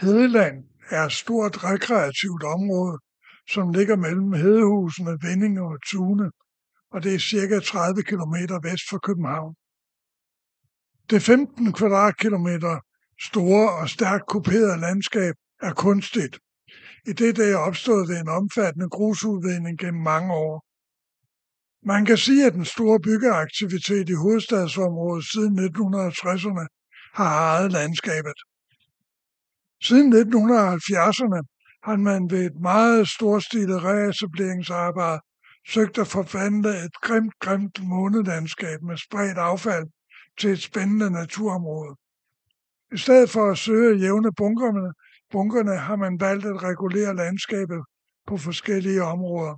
Hedeland er et stort rekreativt område som ligger mellem Hedehusene Vindinge og Tune og det er cirka 30 km vest for København Det 15 kvadratkilometer store og stærkt kuperede landskab er kunstigt I det er opstået ved en omfattende grusudvinding gennem mange år. Man kan sige at den store byggeaktivitet i hovedstadsområdet siden 1960'erne har ejet landskabet. Siden 1970'erne har man ved et meget storstilet reetableringsarbejde søgt at forvandle et grimt, grimt månelandskab med spredt affald til et spændende naturområde. I stedet for at søge at jævne bunkerne, bunkerne har man valgt at regulere landskabet på forskellige områder.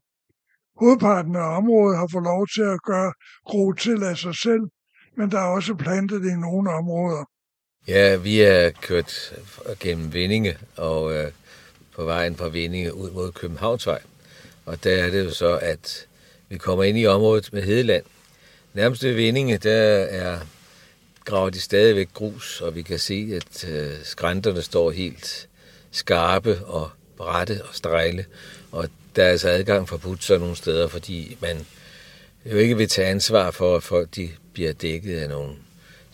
Hovedparten af området har fået lov til at gøre gro til af sig selv, men der er også plantet i nogle områder. Ja, vi er kørt gennem Vindinge og øh, på vejen fra Vindinge ud mod Københavnsvej. Og der er det jo så, at vi kommer ind i området med Hedeland. Nærmest ved Vindinge, der er graver de stadigvæk grus, og vi kan se, at øh, skrænterne står helt skarpe og rette og strejle, og der er altså adgang for putser nogle steder, fordi man jo ikke vil tage ansvar for, at folk de bliver dækket af nogle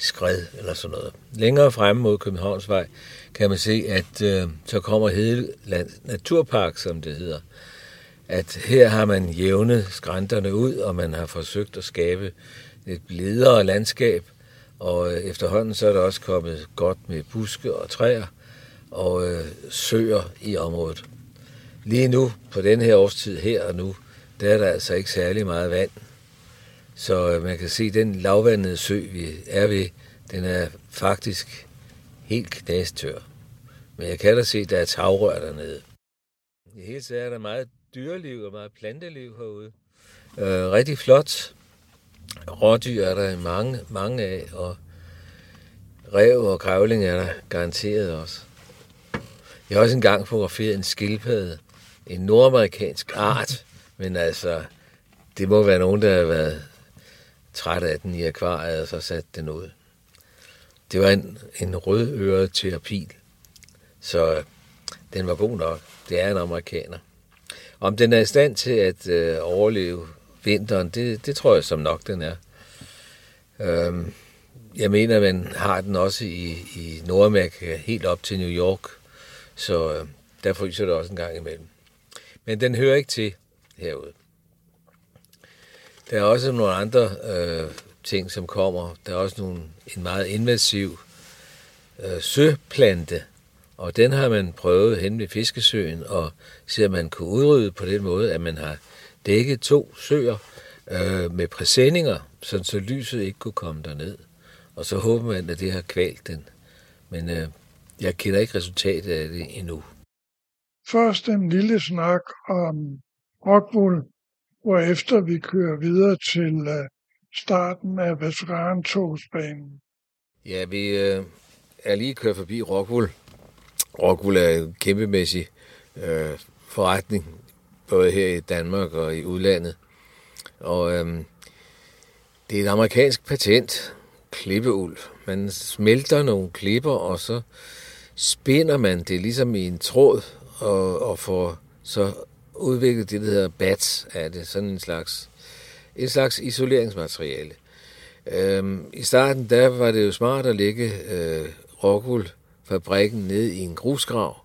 skred eller sådan noget. Længere fremme mod Københavnsvej kan man se, at øh, så kommer Hedeland Naturpark, som det hedder. At her har man jævnet skrænterne ud, og man har forsøgt at skabe et blidere landskab, og øh, efterhånden så er der også kommet godt med buske og træer og øh, søer i området. Lige nu, på den her årstid her og nu, der er der altså ikke særlig meget vand. Så øh, man kan se, at den lavvandede sø, vi er ved, den er faktisk helt knastør. Men jeg kan da se, at der er tagrør dernede. I hele taget er der meget dyreliv og meget planteliv herude. Øh, rigtig flot. Rådyr er der mange, mange af, og rev og grævling er der garanteret også. Jeg har også engang fotograferet en skildpadde, en nordamerikansk art, men altså, det må være nogen, der har været træt af den i akvariet, og så satte den ud. Det var en, en rødøret terapil, så den var god nok. Det er en amerikaner. Om den er i stand til at øh, overleve vinteren, det, det tror jeg som nok, den er. Øhm, jeg mener, man har den også i, i Nordamerika, helt op til New York, så øh, der fryser det også en gang imellem. Men den hører ikke til herude. Der er også nogle andre øh, ting, som kommer. Der er også nogle, en meget invasiv øh, søplante, og den har man prøvet hen ved Fiskesøen, og ser man kunne udrydde på den måde, at man har dækket to søer øh, med præsendinger, så, så lyset ikke kunne komme derned. Og så håber man, at det har kvalt den. Men øh, jeg kender ikke resultatet af det endnu. Først en lille snak om Rockwool, efter vi kører videre til øh, starten af veterantogsbanen. Ja, vi øh, er lige kørt forbi Rockwool. Rockwool er en kæmpemæssig øh, forretning, både her i Danmark og i udlandet. Og øh, det er et amerikansk patent, klippeuld. Man smelter nogle klipper, og så spinder man det ligesom i en tråd, og, og får så udviklet det, der hedder BAT af det, sådan en slags, en slags isoleringsmateriale. Øhm, I starten der var det jo smart at lægge øh, Rockwool-fabrikken ned i en grusgrav,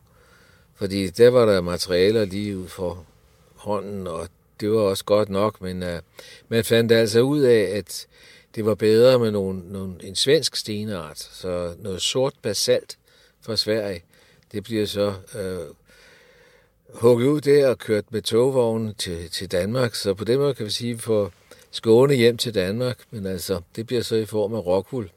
fordi der var der materialer lige ud for hånden, og det var også godt nok, men øh, man fandt altså ud af, at det var bedre med nogle, nogle, en svensk stenart, så noget sort basalt fra Sverige, det bliver så øh, hugget ud der og kørt med togvognen til, til Danmark, så på den måde kan vi sige, for Skåne hjem til Danmark, men altså, det bliver så i form af rockwool.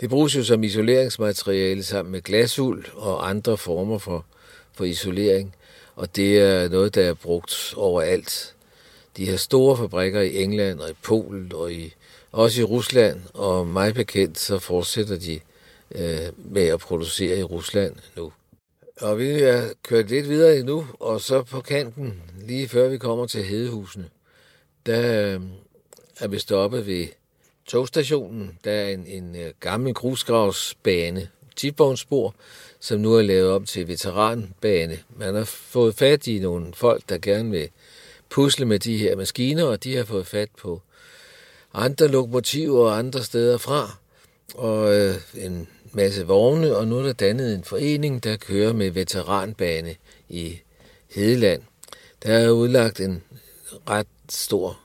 Det bruges jo som isoleringsmateriale sammen med glasuld og andre former for, for isolering, og det er noget, der er brugt overalt. De her store fabrikker i England og i Polen og i, også i Rusland, og mig bekendt, så fortsætter de øh, med at producere i Rusland nu. Og vi er kørt lidt videre endnu, og så på kanten, lige før vi kommer til Hedehusene, der øh, er vi stoppet ved togstationen. Der er en, en øh, gammel grusgravsbane, tipvognsspor, som nu er lavet om til veteranbane. Man har fået fat i nogle folk, der gerne vil pusle med de her maskiner, og de har fået fat på andre lokomotiver og andre steder fra, og øh, en masse vogne, og nu er der dannet en forening, der kører med veteranbane i Hedeland. Der er udlagt en ret stor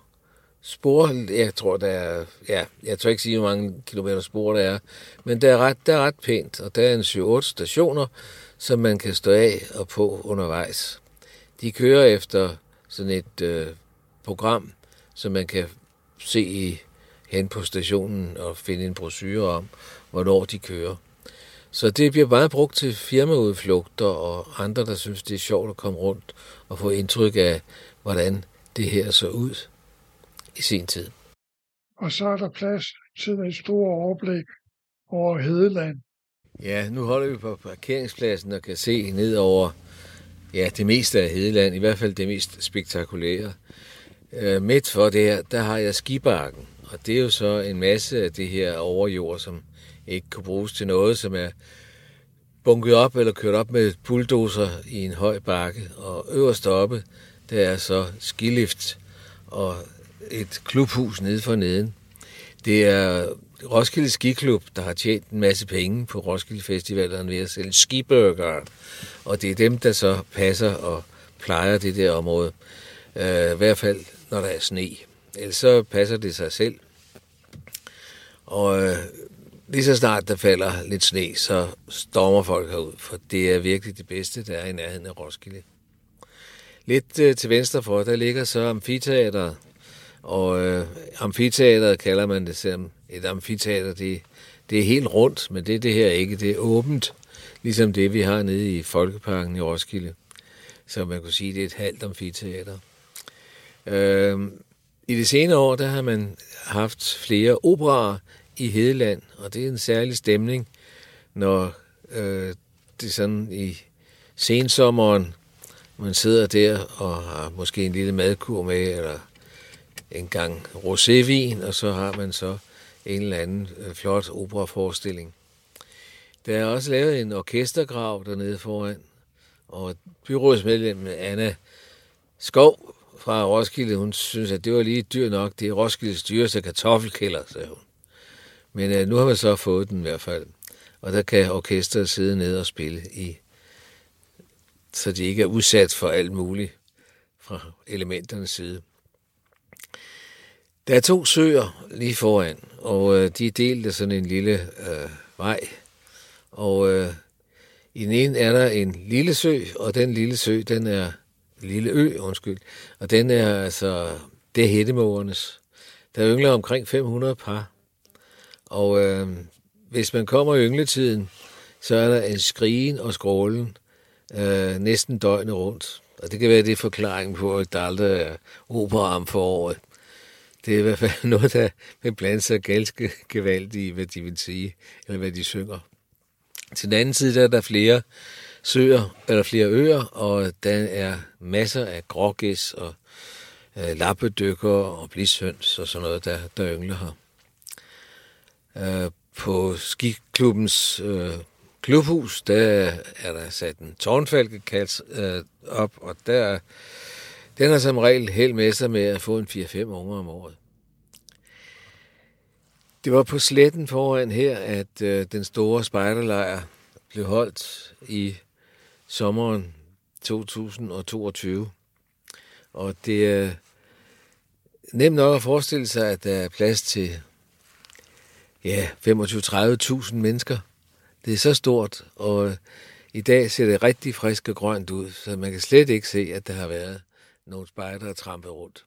spor. Jeg tror, der er, ja, jeg tror ikke sige, hvor mange kilometer spor der er, men det er ret, der er ret pænt, og der er en 7-8 stationer, som man kan stå af og på undervejs. De kører efter sådan et øh, program, som man kan se i, hen på stationen og finde en brochure om, hvornår de kører. Så det bliver meget brugt til firmaudflugter og andre, der synes, det er sjovt at komme rundt og få indtryk af, hvordan det her så ud i sin tid. Og så er der plads til et stort overblik over Hedeland. Ja, nu holder vi på parkeringspladsen og kan se ned over ja, det meste af Hedeland, i hvert fald det mest spektakulære. Øh, midt for det her, der har jeg skibakken, og det er jo så en masse af det her overjord, som ikke kunne bruges til noget, som er bunket op eller kørt op med bulldozer i en høj bakke. Og øverst oppe, der er så skilift og et klubhus nede for neden. Det er Roskilde Skiklub, der har tjent en masse penge på Roskilde Festivalerne ved at sælge skiburger. Og det er dem, der så passer og plejer det der område. Uh, I hvert fald, når der er sne. Ellers så passer det sig selv. Og øh, lige så snart der falder lidt sne, så stormer folk herud, for det er virkelig det bedste, der er i nærheden af Roskilde. Lidt øh, til venstre for, der ligger så amfiteateret, og øh, amfiteateret kalder man det selv. et amfiteater. Det, det er helt rundt, men det er det her ikke. Det er åbent, ligesom det, vi har nede i Folkeparken i Roskilde. Så man kunne sige, det er et halvt amfiteater. Øh, i de senere år, der har man haft flere operaer i Hedeland, og det er en særlig stemning, når øh, det er sådan i sensommeren, man sidder der og har måske en lille madkur med, eller en gang rosévin, og så har man så en eller anden øh, flot operaforestilling. Der er også lavet en orkestergrav dernede foran, og byrådsmedlem Anna Skov fra Roskilde, hun synes, at det var lige dyr nok. Det er Roskildes dyreste kartoffelkælder, sagde hun. Men øh, nu har man så fået den i hvert fald. Og der kan orkestret sidde ned og spille i, så de ikke er udsat for alt muligt fra elementernes side. Der er to søer lige foran, og øh, de er delt af sådan en lille øh, vej. Og øh, i den ene er der en lille sø, og den lille sø, den er lille ø, undskyld, og den er altså, det er hættemågernes. Der yngler omkring 500 par. Og øh, hvis man kommer i yngletiden, så er der en skrigen og skrålen øh, næsten døgnet rundt. Og det kan være det forklaring på, at der aldrig er opera for året. Det er i hvert fald noget, der vil blande sig ganske gevaldigt i, hvad de vil sige, eller hvad de synger. Til den anden side der er der flere søer, eller flere øer, og der er masser af grågæs og øh, lappedykker og blishøns og sådan noget, der, der yngler her. Øh, på skiklubbens øh, klubhus, der er der sat en tårnfalkekals øh, op, og der den har som regel held med sig med at få en 4-5 unger om året. Det var på sletten foran her, at øh, den store spejderlejr blev holdt i sommeren 2022. Og det er nemt nok at forestille sig, at der er plads til ja, 25-30.000 mennesker. Det er så stort, og i dag ser det rigtig frisk og grønt ud, så man kan slet ikke se, at der har været nogle spejder trampet rundt.